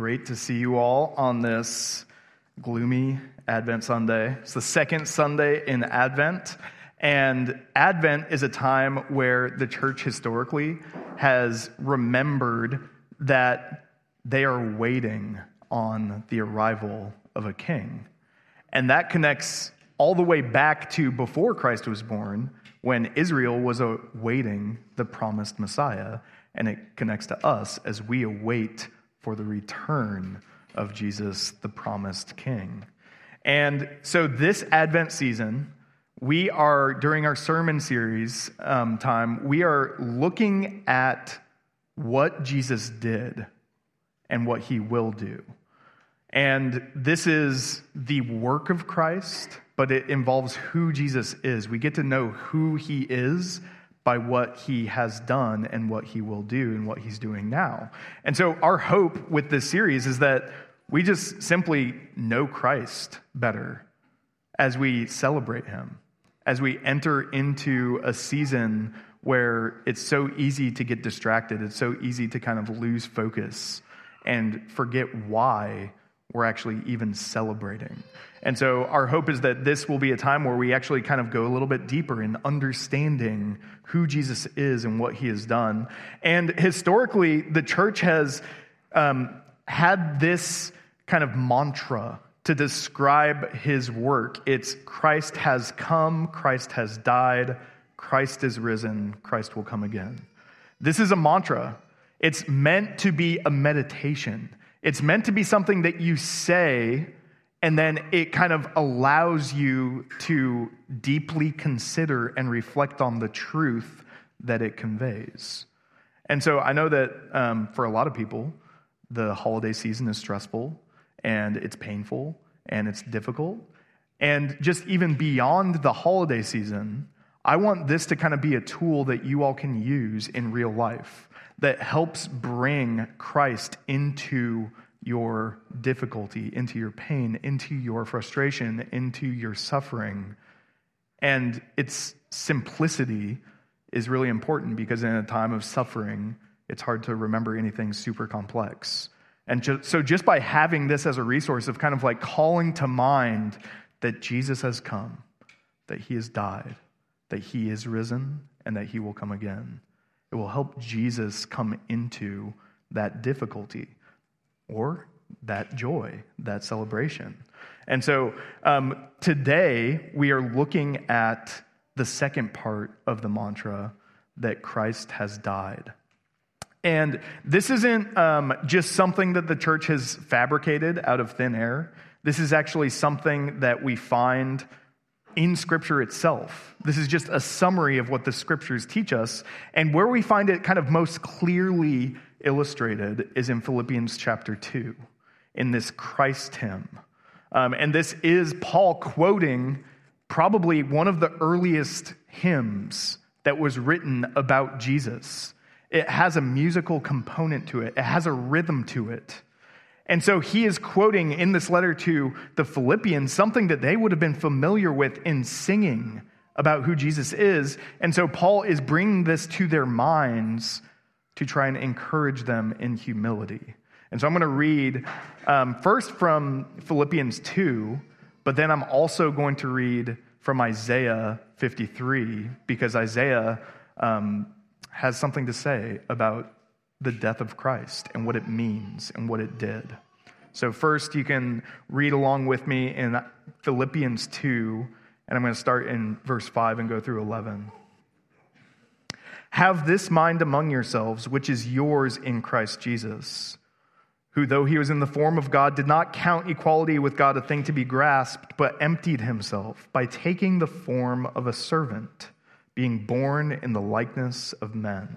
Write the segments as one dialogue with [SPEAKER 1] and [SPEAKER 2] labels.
[SPEAKER 1] great to see you all on this gloomy Advent Sunday. It's the second Sunday in Advent, and Advent is a time where the church historically has remembered that they are waiting on the arrival of a king. And that connects all the way back to before Christ was born, when Israel was awaiting the promised Messiah. And it connects to us as we await for the return of Jesus, the promised king. And so, this Advent season, we are, during our sermon series um, time, we are looking at what Jesus did and what he will do. And this is the work of Christ, but it involves who Jesus is. We get to know who he is by what he has done and what he will do and what he's doing now. And so, our hope with this series is that we just simply know Christ better as we celebrate him, as we enter into a season where it's so easy to get distracted, it's so easy to kind of lose focus and forget why we're actually even celebrating. And so our hope is that this will be a time where we actually kind of go a little bit deeper in understanding who Jesus is and what he has done. And historically, the church has um, had this kind of mantra to describe his work. It's Christ has come, Christ has died, Christ is risen, Christ will come again. This is a mantra. It's meant to be a meditation. It's meant to be something that you say and then it kind of allows you to deeply consider and reflect on the truth that it conveys. And so I know that um, for a lot of people, the holiday season is stressful and it's painful and it's difficult. And just even beyond the holiday season, I want this to kind of be a tool that you all can use in real life that helps bring Christ into your difficulty, into your pain, into your frustration, into your suffering. And its simplicity is really important because in a time of suffering, it's hard to remember anything super complex. And so, just by having this as a resource of kind of like calling to mind that Jesus has come, that he has died, that he is risen, and that he will come again, it will help Jesus come into that difficulty or that joy, that celebration. And so um, today we are looking at the second part of the mantra that Christ has died. And this isn't um, just something that the church has fabricated out of thin air. This is actually something that we find in Scripture itself. This is just a summary of what the Scriptures teach us. And where we find it kind of most clearly illustrated is in Philippians chapter 2, in this Christ hymn. Um, and this is Paul quoting probably one of the earliest hymns that was written about Jesus. It has a musical component to it, it has a rhythm to it. And so he is quoting in this letter to the Philippians something that they would have been familiar with in singing about who Jesus is. And so Paul is bringing this to their minds to try and encourage them in humility. And so I'm going to read um, first from Philippians 2, but then I'm also going to read from Isaiah 53 because Isaiah um, has something to say about the death of Christ and what it means and what it did. So, first, you can read along with me in Philippians 2, and I'm going to start in verse 5 and go through 11. Have this mind among yourselves, which is yours in Christ Jesus, who, though he was in the form of God, did not count equality with God a thing to be grasped, but emptied himself by taking the form of a servant, being born in the likeness of men.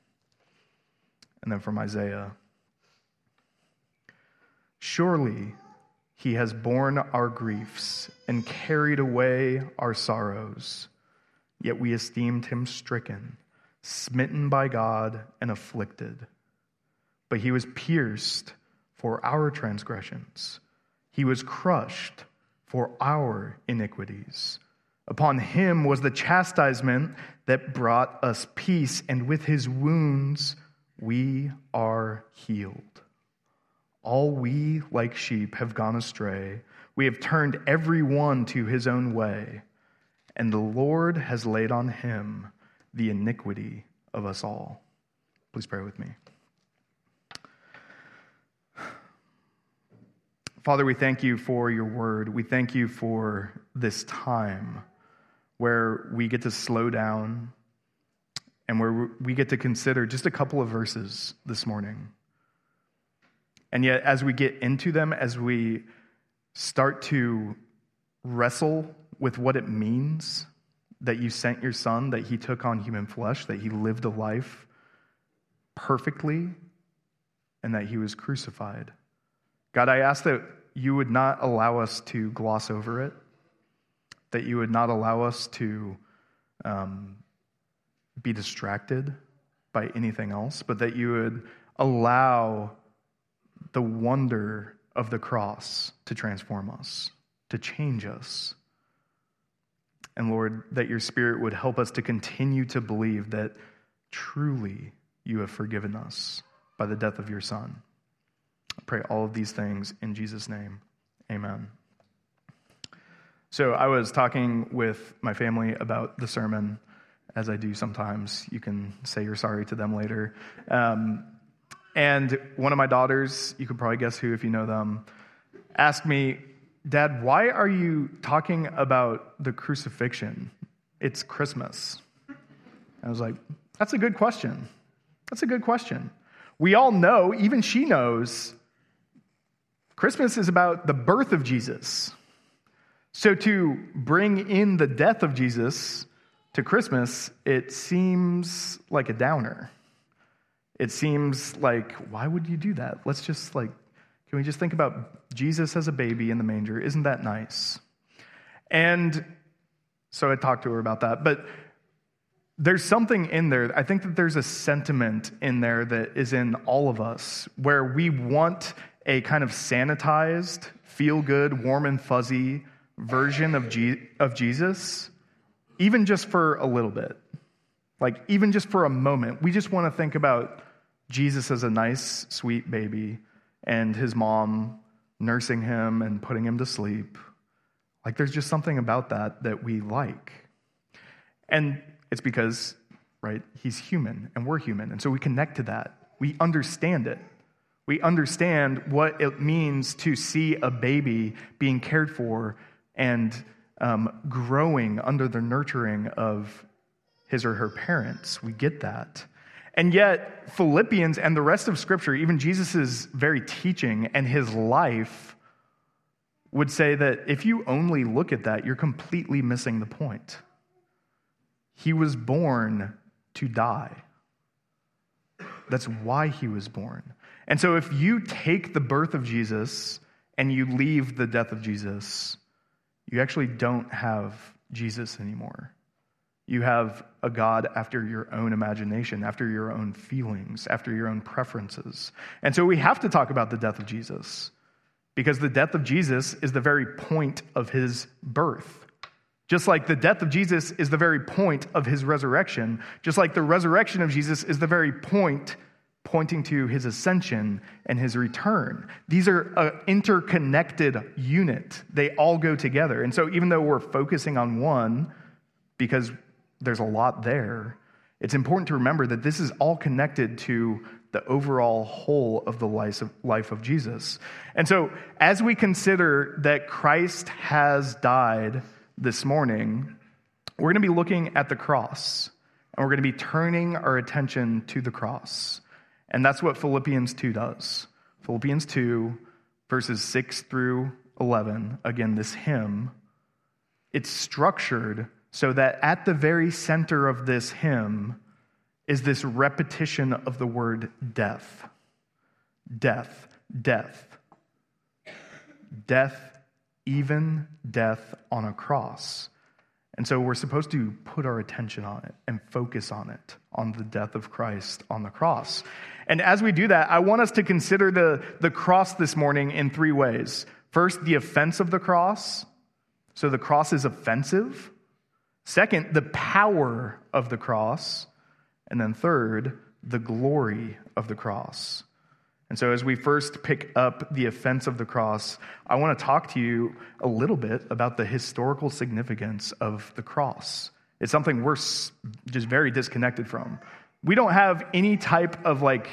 [SPEAKER 1] And then from Isaiah Surely he has borne our griefs and carried away our sorrows. Yet we esteemed him stricken, smitten by God, and afflicted. But he was pierced for our transgressions, he was crushed for our iniquities. Upon him was the chastisement that brought us peace, and with his wounds we are healed. All we, like sheep, have gone astray. We have turned every one to his own way, and the Lord has laid on him the iniquity of us all. Please pray with me. Father, we thank you for your word. We thank you for this time where we get to slow down and where we get to consider just a couple of verses this morning. And yet, as we get into them, as we start to wrestle with what it means that you sent your son, that he took on human flesh, that he lived a life perfectly, and that he was crucified. God, I ask that you would not allow us to gloss over it, that you would not allow us to um, be distracted by anything else, but that you would allow the wonder of the cross to transform us, to change us. And Lord, that your Spirit would help us to continue to believe that truly you have forgiven us by the death of your Son. I pray all of these things in Jesus' name. Amen. So I was talking with my family about the sermon, as I do sometimes. You can say you're sorry to them later. Um, and one of my daughters, you could probably guess who if you know them, asked me, Dad, why are you talking about the crucifixion? It's Christmas. I was like, That's a good question. That's a good question. We all know, even she knows, Christmas is about the birth of Jesus. So to bring in the death of Jesus to Christmas, it seems like a downer. It seems like, why would you do that? Let's just like, can we just think about Jesus as a baby in the manger? Isn't that nice? And so I talked to her about that. But there's something in there. I think that there's a sentiment in there that is in all of us where we want a kind of sanitized, feel good, warm and fuzzy version of, G- of Jesus, even just for a little bit. Like, even just for a moment. We just want to think about Jesus as a nice, sweet baby and his mom nursing him and putting him to sleep. Like, there's just something about that that we like. And it's because, right, he's human and we're human. And so we connect to that. We understand it. We understand what it means to see a baby being cared for and um, growing under the nurturing of his or her parents. We get that. And yet, Philippians and the rest of Scripture, even Jesus' very teaching and his life, would say that if you only look at that, you're completely missing the point. He was born to die. That's why he was born. And so, if you take the birth of Jesus and you leave the death of Jesus, you actually don't have Jesus anymore. You have a God after your own imagination, after your own feelings, after your own preferences. And so we have to talk about the death of Jesus because the death of Jesus is the very point of his birth. Just like the death of Jesus is the very point of his resurrection, just like the resurrection of Jesus is the very point pointing to his ascension and his return. These are an interconnected unit. They all go together. And so even though we're focusing on one because there's a lot there. It's important to remember that this is all connected to the overall whole of the life of, life of Jesus. And so, as we consider that Christ has died this morning, we're going to be looking at the cross and we're going to be turning our attention to the cross. And that's what Philippians 2 does. Philippians 2, verses 6 through 11, again, this hymn, it's structured so that at the very center of this hymn is this repetition of the word death. Death, death. death, even death on a cross. And so we're supposed to put our attention on it and focus on it, on the death of Christ on the cross. And as we do that, I want us to consider the, the cross this morning in three ways. First, the offense of the cross. So the cross is offensive. Second, the power of the cross. And then third, the glory of the cross. And so, as we first pick up the offense of the cross, I want to talk to you a little bit about the historical significance of the cross. It's something we're just very disconnected from. We don't have any type of like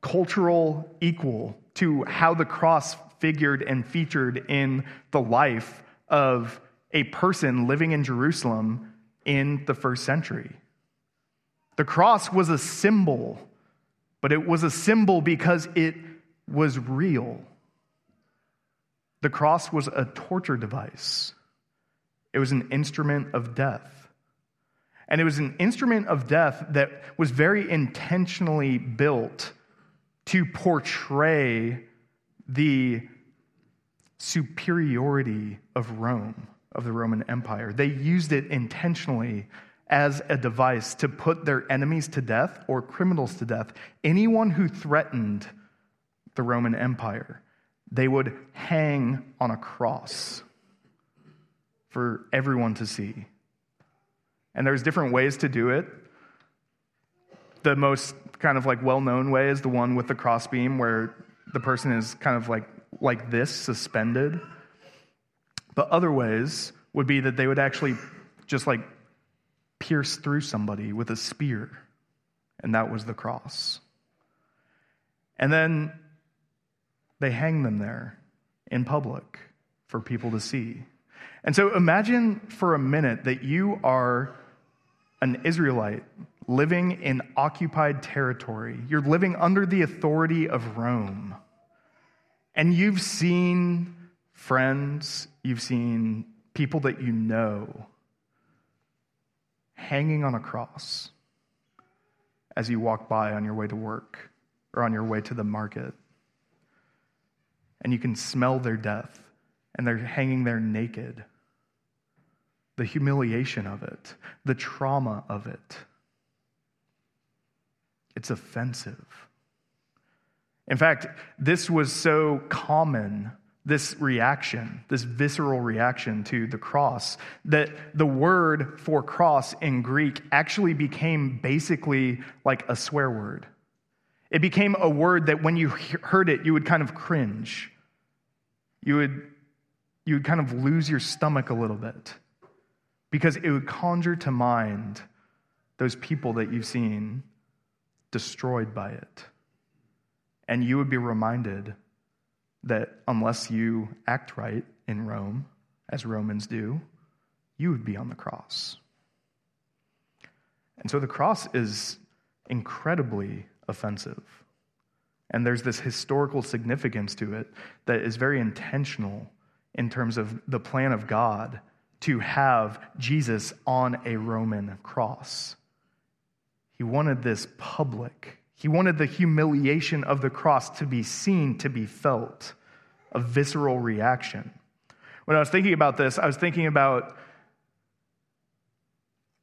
[SPEAKER 1] cultural equal to how the cross figured and featured in the life of a person living in Jerusalem in the first century. The cross was a symbol but it was a symbol because it was real. The cross was a torture device, it was an instrument of death. And it was an instrument of death that was very intentionally built to portray the superiority of Rome, of the Roman Empire. They used it intentionally as a device to put their enemies to death or criminals to death. Anyone who threatened the Roman Empire, they would hang on a cross for everyone to see. And there's different ways to do it. The most kind of like well-known way is the one with the crossbeam where the person is kind of like like this suspended. But other ways would be that they would actually just like pierce through somebody with a spear, and that was the cross. And then they hang them there in public for people to see. And so imagine for a minute that you are an Israelite living in occupied territory. You're living under the authority of Rome. And you've seen friends, you've seen people that you know hanging on a cross as you walk by on your way to work or on your way to the market. And you can smell their death, and they're hanging there naked. The humiliation of it, the trauma of it. It's offensive. In fact, this was so common this reaction, this visceral reaction to the cross, that the word for cross in Greek actually became basically like a swear word. It became a word that when you heard it, you would kind of cringe. You would, you would kind of lose your stomach a little bit because it would conjure to mind those people that you've seen destroyed by it. And you would be reminded that unless you act right in Rome, as Romans do, you would be on the cross. And so the cross is incredibly offensive. And there's this historical significance to it that is very intentional in terms of the plan of God to have Jesus on a Roman cross. He wanted this public he wanted the humiliation of the cross to be seen, to be felt, a visceral reaction. When I was thinking about this, I was thinking about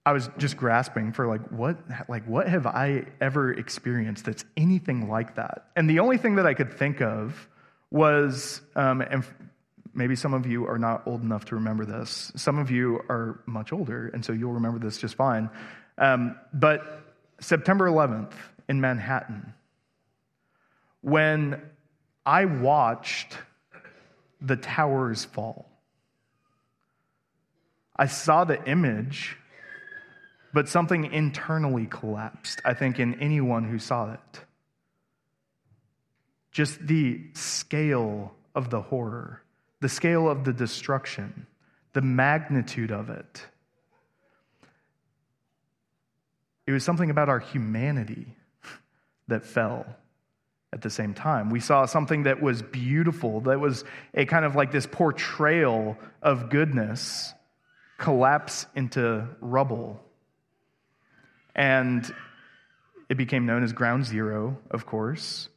[SPEAKER 1] I was just grasping for like what like what have I ever experienced that's anything like that? And the only thing that I could think of was um, and maybe some of you are not old enough to remember this. Some of you are much older, and so you'll remember this just fine. Um, but September 11th, in Manhattan when I watched the towers fall. I saw the image, but something internally collapsed, I think, in anyone who saw it. Just the scale of the horror, the scale of the destruction, the magnitude of it. It was something about our humanity that fell at the same time. We saw something that was beautiful, that was a kind of like this portrayal of goodness collapse into rubble. And it became known as Ground Zero, of course.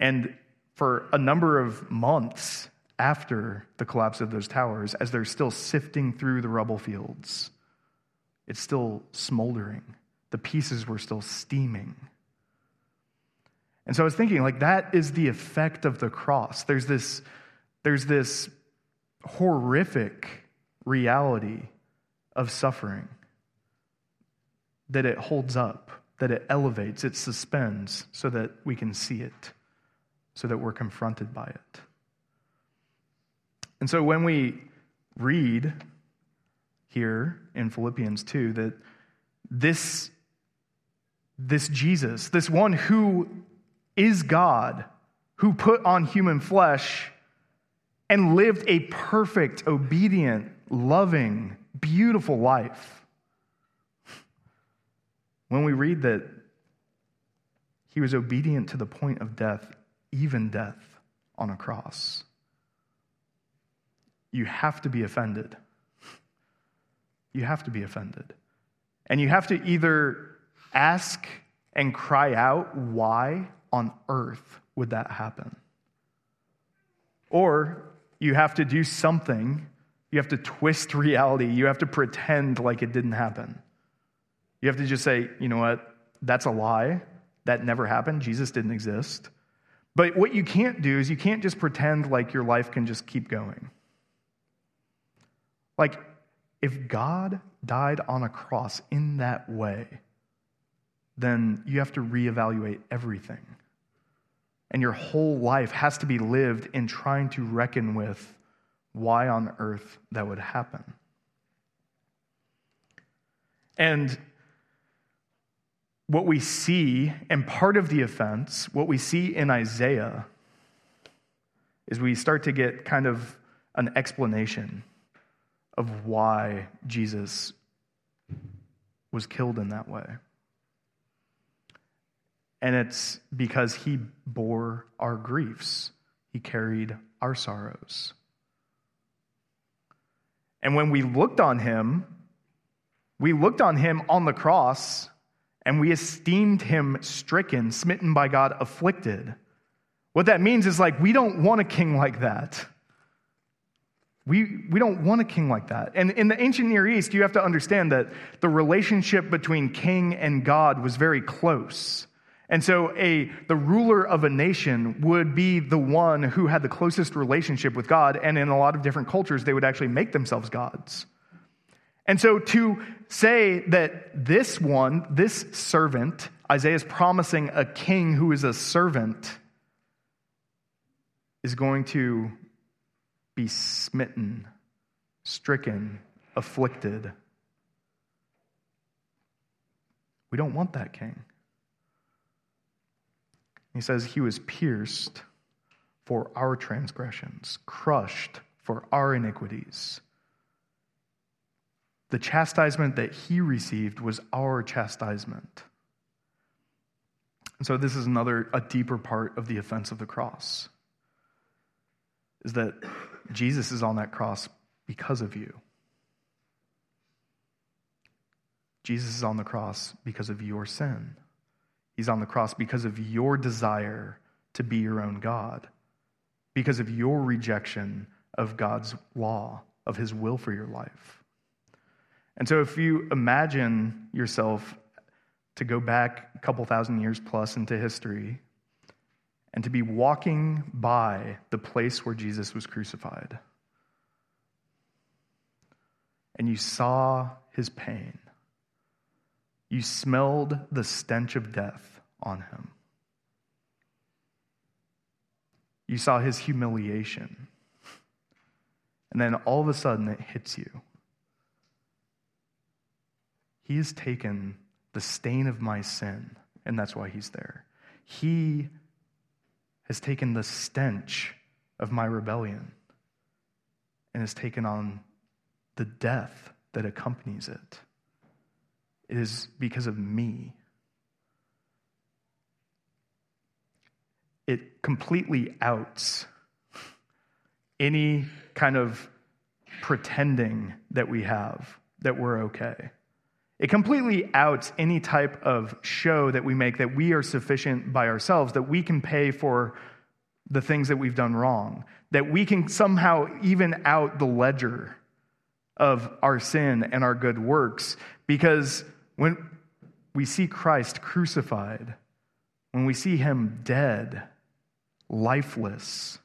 [SPEAKER 1] And for a number of months after the collapse of those towers as they're still sifting through the rubble fields. It's still smoldering, the pieces were still steaming. And so I was thinking, like, that is the effect of the cross. There's this, there's this horrific reality of suffering that it holds up, that it elevates, it suspends so that we can see it, so that we're confronted by it. And so when we read here in Philippians 2 that this, this Jesus, this one who is God, who put on human flesh and lived a perfect, obedient, loving, beautiful life. When we read that he was obedient to the point of death, even death on a cross, you have to be offended. You have to be offended. And you have to either ask and cry out, why on earth would that happen? Or you have to do something. You have to twist reality. You have to pretend like it didn't happen. You have to just say, you know what? That's a lie. That never happened. Jesus didn't exist. But what you can't do is you can't just pretend like your life can just keep going. Like, if God died on a cross in that way, then you have to reevaluate everything. And your whole life has to be lived in trying to reckon with why on earth that would happen. And what we see, and part of the offense, what we see in Isaiah, is we start to get kind of an explanation of why Jesus was killed in that way. And it's because he bore our griefs, he carried our sorrows. And when we looked on him, we looked on him on the cross and we esteemed him stricken, smitten by God, afflicted. What that means is like, we don't want a king like that. We, we don't want a king like that. And in the ancient Near East, you have to understand that the relationship between king and God was very close. And so a, the ruler of a nation would be the one who had the closest relationship with God. And in a lot of different cultures, they would actually make themselves gods. And so to say that this one, this servant, Isaiah is promising a king who is a servant, is going to be smitten, stricken, afflicted. We don't want that king. He says, He was pierced for our transgressions, crushed for our iniquities. The chastisement that he received was our chastisement. And so this is another, a deeper part of the offense of the cross. Is that Jesus is on that cross because of you. Jesus is on the cross because of your sin. He's on the cross because of your desire to be your own God, because of your rejection of God's law, of his will for your life. And so, if you imagine yourself to go back a couple thousand years plus into history and to be walking by the place where Jesus was crucified, and you saw his pain, you smelled the stench of death on him. You saw his humiliation. And then all of a sudden it hits you. He has taken the stain of my sin, and that's why he's there. He has taken the stench of my rebellion and has taken on the death that accompanies it. It is because of me. It completely outs any kind of pretending that we have that we're okay. It completely outs any type of show that we make that we are sufficient by ourselves, that we can pay for the things that we've done wrong, that we can somehow even out the ledger of our sin and our good works. Because when we see Christ crucified, when we see him dead, lifeless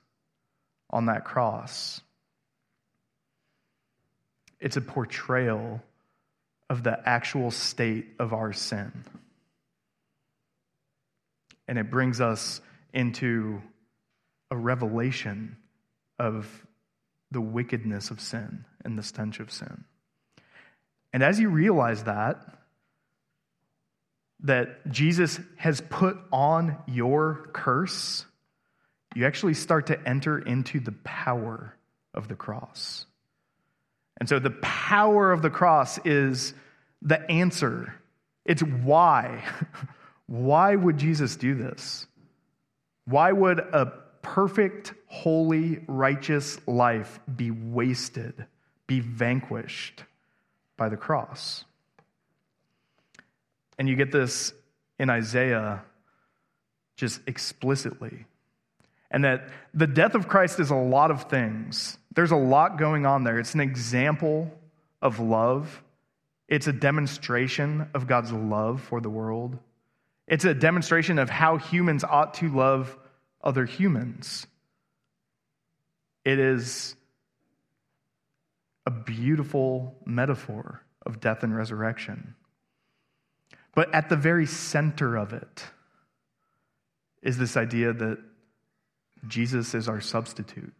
[SPEAKER 1] on that cross, it's a portrayal of the actual state of our sin. And it brings us into a revelation of the wickedness of sin and the stench of sin. And as you realize that, that Jesus has put on your curse, you actually start to enter into the power of the cross. And so the power of the cross is the answer. It's why. why would Jesus do this? Why would a perfect, holy, righteous life be wasted, be vanquished by the cross. And you get this in Isaiah just explicitly. And that the death of Christ is a lot of things. There's a lot going on there. It's an example of love, it's a demonstration of God's love for the world. It's a demonstration of how humans ought to love other humans. It is a beautiful metaphor of death and resurrection. But at the very center of it is this idea that Jesus is our substitute.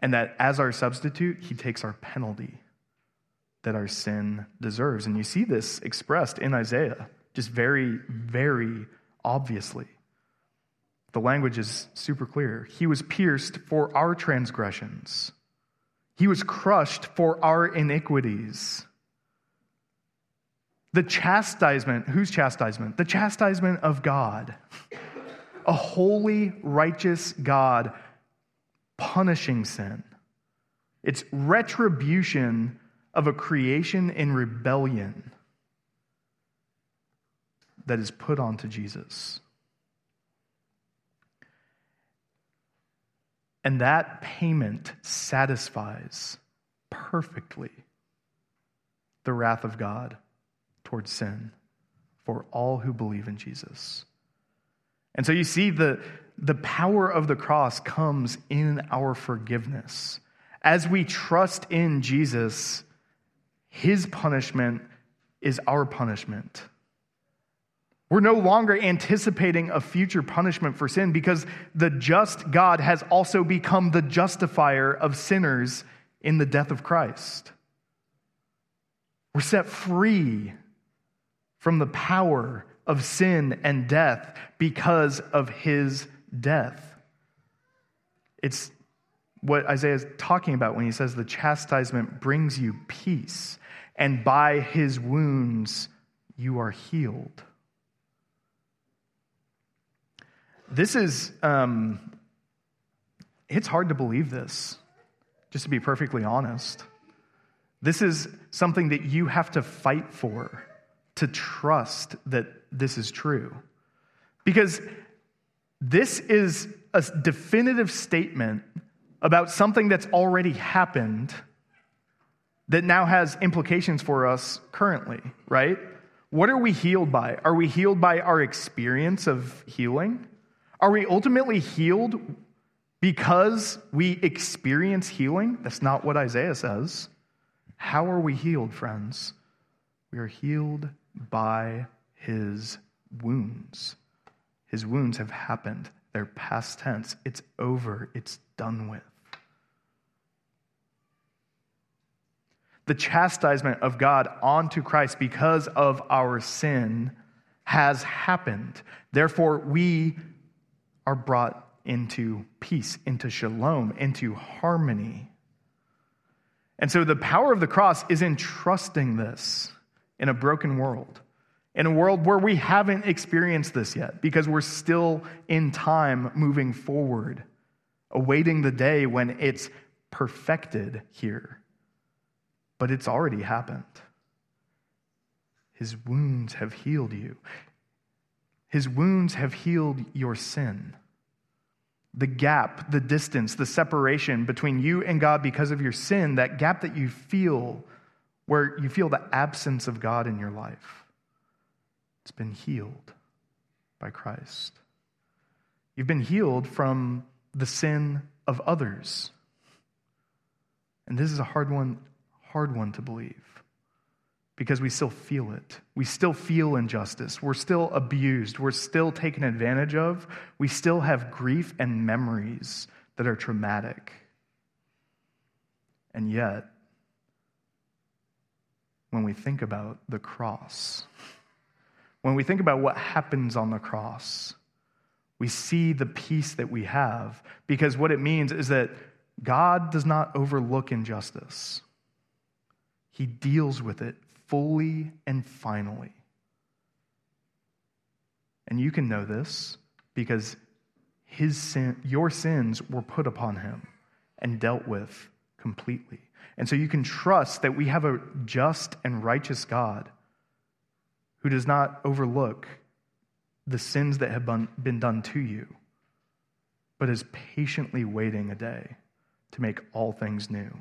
[SPEAKER 1] And that as our substitute, he takes our penalty that our sin deserves. And you see this expressed in Isaiah, just very, very obviously. The language is super clear. He was pierced for our transgressions, he was crushed for our iniquities. The chastisement, whose chastisement? The chastisement of God. A holy, righteous God punishing sin. It's retribution of a creation in rebellion that is put onto Jesus. And that payment satisfies perfectly the wrath of God towards sin for all who believe in Jesus. And so you see the, the power of the cross comes in our forgiveness. As we trust in Jesus, his punishment is our punishment. We're no longer anticipating a future punishment for sin because the just God has also become the justifier of sinners in the death of Christ. We're set free from the power of sin and death because of his death. It's what Isaiah is talking about when he says the chastisement brings you peace, and by his wounds you are healed. This is, um, it's hard to believe this, just to be perfectly honest. This is something that you have to fight for to trust that this is true. Because this is a definitive statement about something that's already happened that now has implications for us currently, right? What are we healed by? Are we healed by our experience of healing? Are we ultimately healed because we experience healing? That's not what Isaiah says. How are we healed, friends? We are healed by his wounds. His wounds have happened. They're past tense. It's over. It's done with. The chastisement of God onto Christ because of our sin has happened. Therefore, we are brought into peace, into shalom, into harmony. And so the power of the cross is in trusting this in a broken world, in a world where we haven't experienced this yet because we're still in time moving forward, awaiting the day when it's perfected here. But it's already happened. His wounds have healed you. His wounds have healed your sin. the gap, the distance, the separation between you and God because of your sin, that gap that you feel where you feel the absence of God in your life, it's been healed by Christ. You've been healed from the sin of others. And this is a hard one, hard one to believe because we still feel it. We still feel injustice. We're still abused. We're still taken advantage of. We still have grief and memories that are traumatic. And yet, when we think about the cross, when we think about what happens on the cross, we see the peace that we have because what it means is that God does not overlook injustice. He deals with it fully and finally. And you can know this because his sin, your sins were put upon him and dealt with completely. And so you can trust that we have a just and righteous God who does not overlook the sins that have been done to you, but is patiently waiting a day to make all things new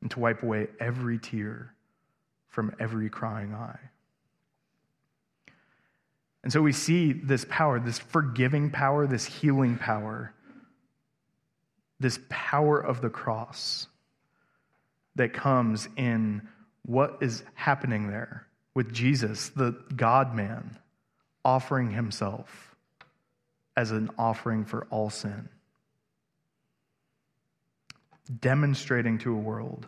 [SPEAKER 1] and to wipe away every tear from every crying eye. And so we see this power, this forgiving power, this healing power, this power of the cross that comes in what is happening there with Jesus, the God man, offering himself as an offering for all sin, demonstrating to a world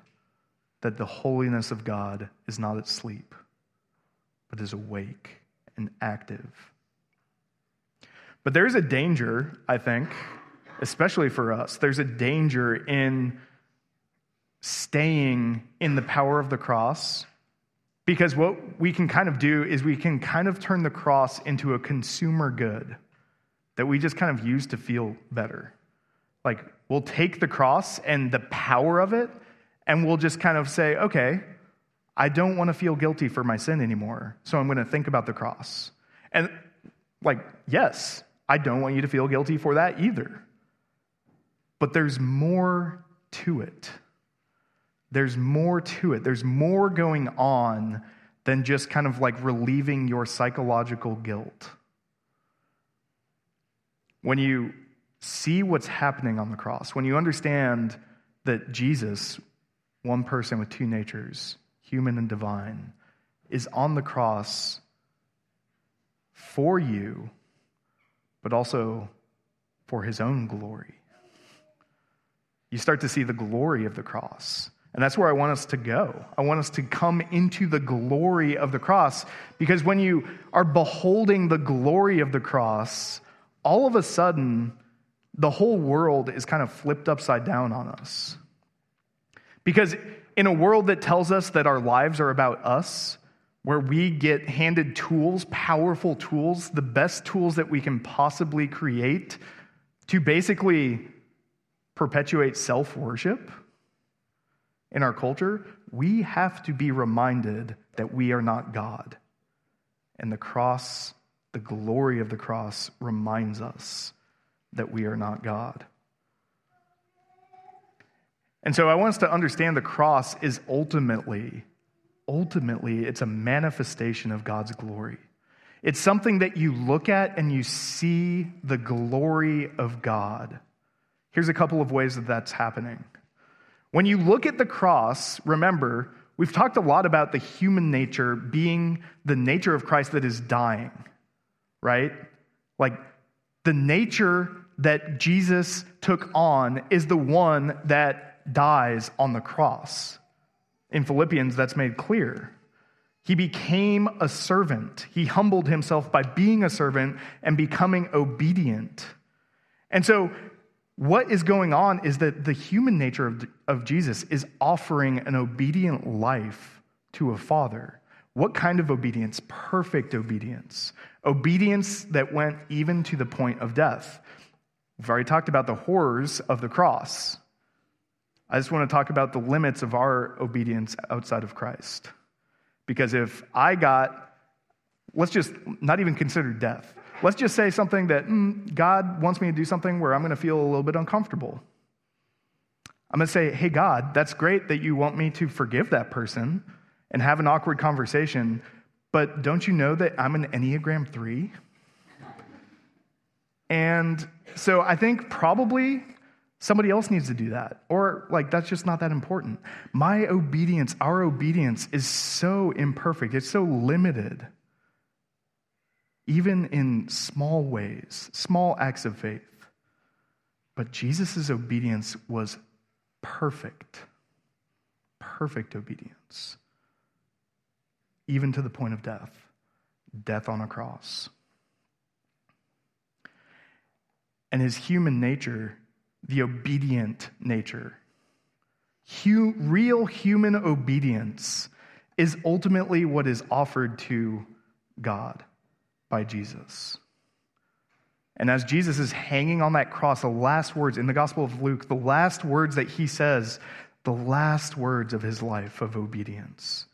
[SPEAKER 1] that the holiness of God is not asleep, but is awake and active. But there's a danger, I think, especially for us. There's a danger in staying in the power of the cross because what we can kind of do is we can kind of turn the cross into a consumer good that we just kind of use to feel better. Like, we'll take the cross and the power of it and we'll just kind of say, okay, I don't want to feel guilty for my sin anymore, so I'm going to think about the cross. And, like, yes, I don't want you to feel guilty for that either. But there's more to it. There's more to it. There's more going on than just kind of like relieving your psychological guilt. When you see what's happening on the cross, when you understand that Jesus one person with two natures, human and divine, is on the cross for you, but also for his own glory. You start to see the glory of the cross. And that's where I want us to go. I want us to come into the glory of the cross because when you are beholding the glory of the cross, all of a sudden, the whole world is kind of flipped upside down on us. Because in a world that tells us that our lives are about us, where we get handed tools, powerful tools, the best tools that we can possibly create to basically perpetuate self worship in our culture, we have to be reminded that we are not God. And the cross, the glory of the cross, reminds us that we are not God. And so I want us to understand the cross is ultimately, ultimately, it's a manifestation of God's glory. It's something that you look at and you see the glory of God. Here's a couple of ways that that's happening. When you look at the cross, remember, we've talked a lot about the human nature being the nature of Christ that is dying, right? Like the nature that Jesus took on is the one that dies on the cross. In Philippians, that's made clear. He became a servant. He humbled himself by being a servant and becoming obedient. And so, what is going on is that the human nature of, of Jesus is offering an obedient life to a father. What kind of obedience? Perfect obedience. Obedience that went even to the point of death. We've already talked about the horrors of the cross. I just want to talk about the limits of our obedience outside of Christ. Because if I got, let's just not even consider death. let's just say something that mm, God wants me to do something where I'm going to feel a little bit uncomfortable. I'm going to say, hey, God, that's great that you want me to forgive that person and have an awkward conversation, but don't you know that I'm an Enneagram 3? And so I think probably somebody else needs to do that. Or, like, that's just not that important. My obedience, our obedience is so imperfect, it's so limited, even in small ways, small acts of faith. But Jesus' obedience was perfect, perfect obedience, even to the point of death, death on a cross. And his human nature, the obedient nature, hu- real human obedience is ultimately what is offered to God by Jesus. And as Jesus is hanging on that cross, the last words in the Gospel of Luke, the last words that he says, the last words of his life of obedience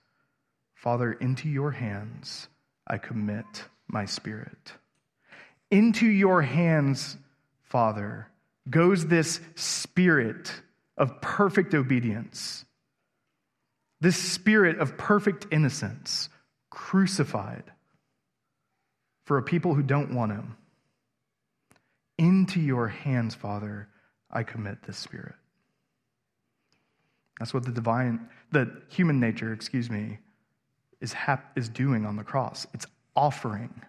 [SPEAKER 1] Father, into your hands I commit my spirit. Into your hands, Father, goes this spirit of perfect obedience, this spirit of perfect innocence, crucified for a people who don't want him into your hands, Father, I commit this spirit. That's what the divine, the human nature, excuse me, is, hap- is doing on the cross. It's offering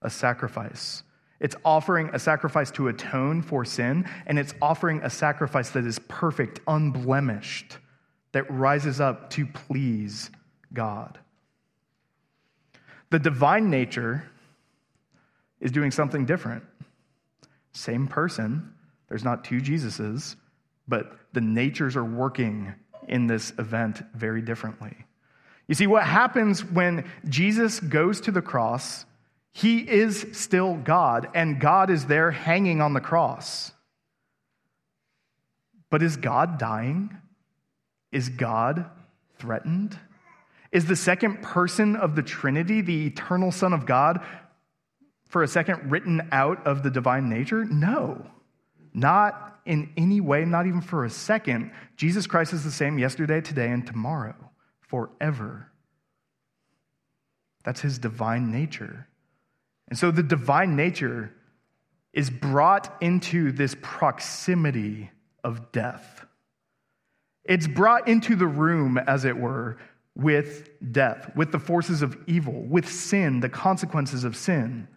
[SPEAKER 1] a sacrifice. It's offering a sacrifice to atone for sin, and it's offering a sacrifice that is perfect, unblemished, that rises up to please God. The divine nature is doing something different. Same person. There's not two Jesuses, but the natures are working in this event very differently. You see, what happens when Jesus goes to the cross, he is still God, and God is there hanging on the cross. But is God dying? Is God threatened? Is the second person of the Trinity, the eternal Son of God, for a second written out of the divine nature? No, not in any way, not even for a second. Jesus Christ is the same yesterday, today, and tomorrow, forever. That's his divine nature. And so the divine nature is brought into this proximity of death. It's brought into the room, as it were, with death, with the forces of evil, with sin, the consequences of sin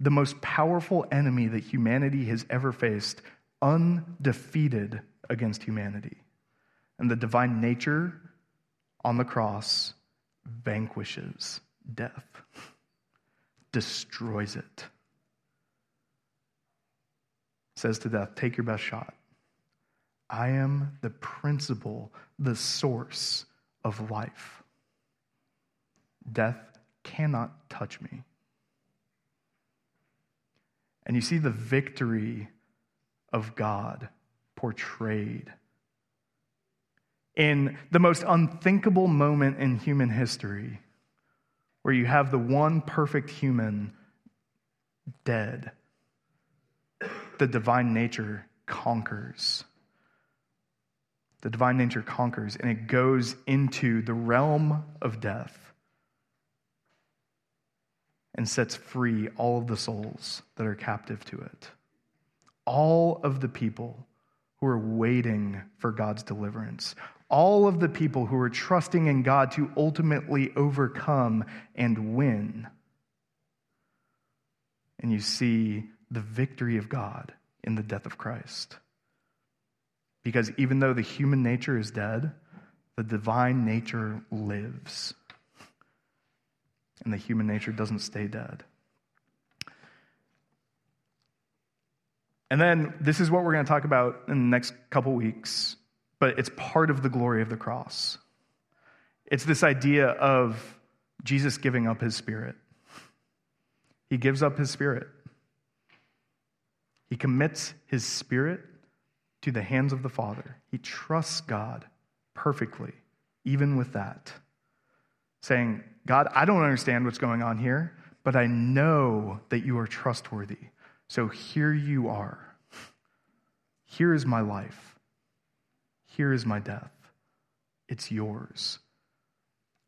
[SPEAKER 1] the most powerful enemy that humanity has ever faced, undefeated against humanity. And the divine nature on the cross vanquishes death, destroys it. Says to death, Take your best shot. I am the principle, the source of life. Death cannot touch me. And you see the victory of God portrayed in the most unthinkable moment in human history, where you have the one perfect human dead. The divine nature conquers. The divine nature conquers, and it goes into the realm of death and sets free all of the souls that are captive to it. All of the people who are waiting for God's deliverance, all of the people who are trusting in God to ultimately overcome and win. And you see the victory of God in the death of Christ. Because even though the human nature is dead, the divine nature lives and the human nature doesn't stay dead. And then this is what we're going to talk about in the next couple weeks, but it's part of the glory of the cross. It's this idea of Jesus giving up his spirit. He gives up his spirit. He commits his spirit to the hands of the Father. He trusts God perfectly, even with that, saying, God, I don't understand what's going on here, but I know that you are trustworthy. So here you are. Here is my life. Here is my death. It's yours.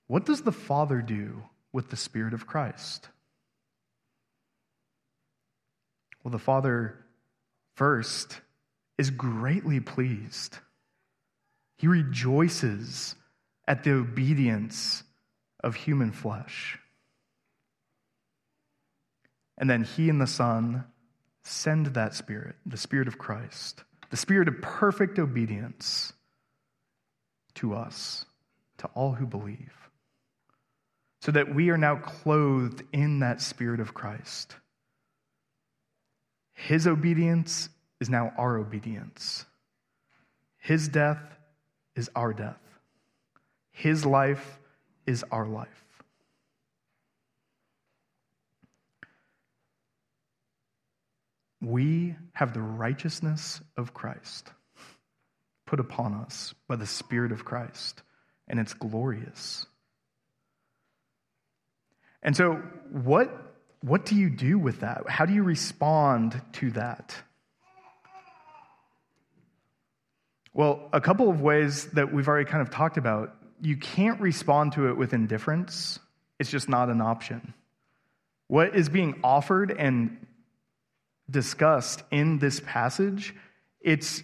[SPEAKER 1] What does the Father do with the Spirit of Christ? Well, the Father first is greatly pleased. He rejoices at the obedience of human flesh. And then he and the Son send that Spirit, the Spirit of Christ, the Spirit of perfect obedience to us, to all who believe, so that we are now clothed in that Spirit of Christ. His obedience is now our obedience. His death is our death. His life is our life. We have the righteousness of Christ put upon us by the Spirit of Christ, and it's glorious. And so, what, what do you do with that? How do you respond to that? Well, a couple of ways that we've already kind of talked about. You can't respond to it with indifference, it's just not an option. What is being offered and discussed in this passage, it's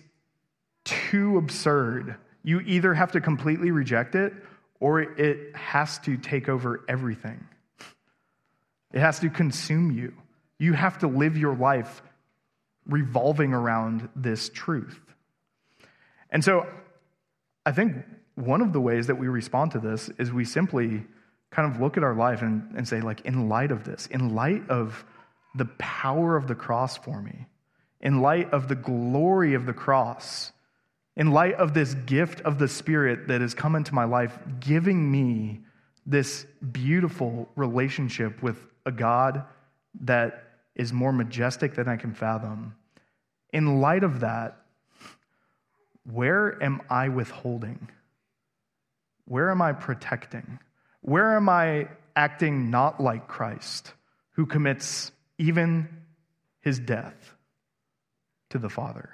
[SPEAKER 1] too absurd. You either have to completely reject it or it has to take over everything. It has to consume you. You have to live your life revolving around this truth. And so I think one of the ways that we respond to this is we simply kind of look at our life and, and say, like, in light of this, in light of the power of the cross for me, in light of the glory of the cross, in light of this gift of the Spirit that has come into my life, giving me this beautiful relationship with a God that is more majestic than I can fathom. In light of that, where am I withholding? Where am I protecting? Where am I acting not like Christ, who commits even his death to the Father?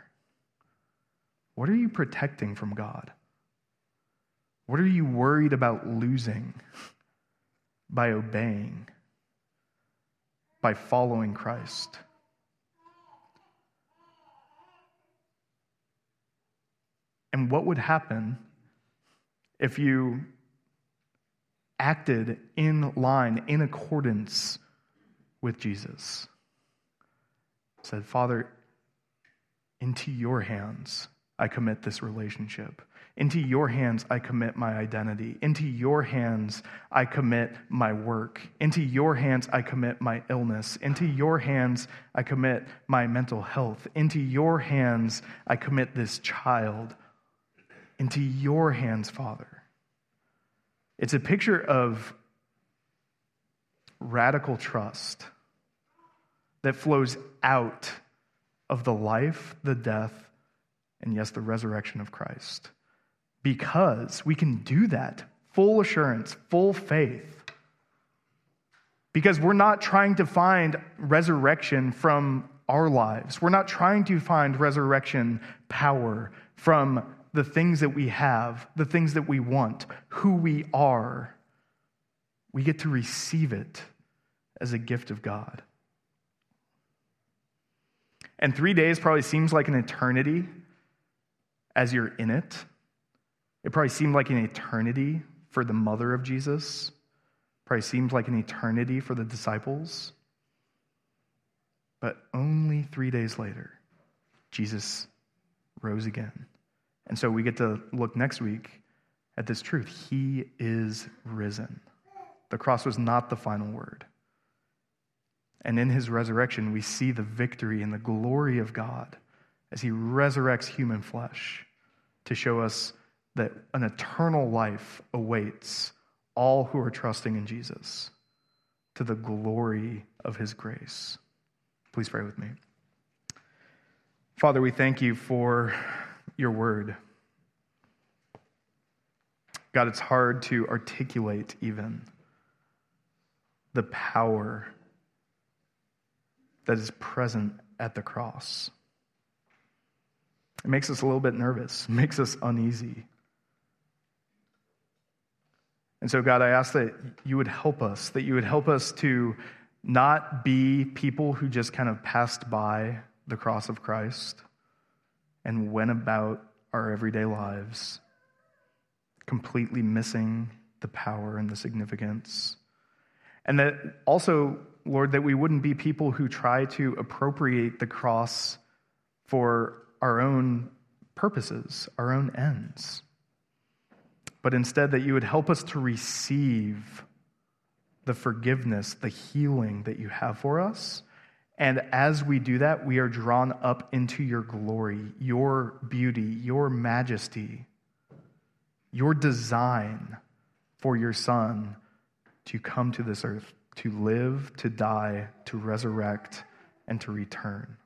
[SPEAKER 1] What are you protecting from God? What are you worried about losing by obeying, by following Christ? And what would happen if you acted in line, in accordance with Jesus? Said, Father, into your hands I commit this relationship. Into your hands, I commit my identity. Into your hands, I commit my work. Into your hands, I commit my illness. Into your hands, I commit my mental health. Into your hands, I commit this child into your hands, Father. It's a picture of radical trust that flows out of the life, the death, and yes, the resurrection of Christ. Because we can do that, full assurance, full faith. Because we're not trying to find resurrection from our lives. We're not trying to find resurrection power from the things that we have, the things that we want, who we are, we get to receive it as a gift of God. And three days probably seems like an eternity as you're in it. It probably seemed like an eternity for the mother of Jesus. Probably seemed like an eternity for the disciples. But only three days later, Jesus rose again. And so we get to look next week at this truth. He is risen. The cross was not the final word. And in his resurrection, we see the victory and the glory of God as he resurrects human flesh to show us that an eternal life awaits all who are trusting in Jesus to the glory of his grace. Please pray with me. Father, we thank you for your word. God, it's hard to articulate even the power that is present at the cross. It makes us a little bit nervous, makes us uneasy. And so, God, I ask that you would help us, that you would help us to not be people who just kind of passed by the cross of Christ and went about our everyday lives, completely missing the power and the significance. And that also, Lord, that we wouldn't be people who try to appropriate the cross for our own purposes, our own ends. But instead, that you would help us to receive the forgiveness, the healing that you have for us. And as we do that, we are drawn up into your glory, your beauty, your majesty, your design for your Son to come to this earth, to live, to die, to resurrect, and to return.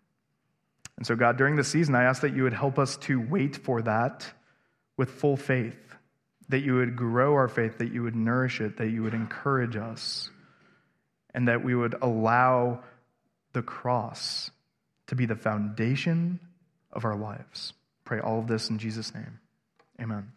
[SPEAKER 1] And so, God, during this season, I ask that you would help us to wait for that with full faith, that you would grow our faith, that you would nourish it, that you would encourage us, and that we would allow the cross to be the foundation of our lives. Pray all of this in Jesus' name. Amen.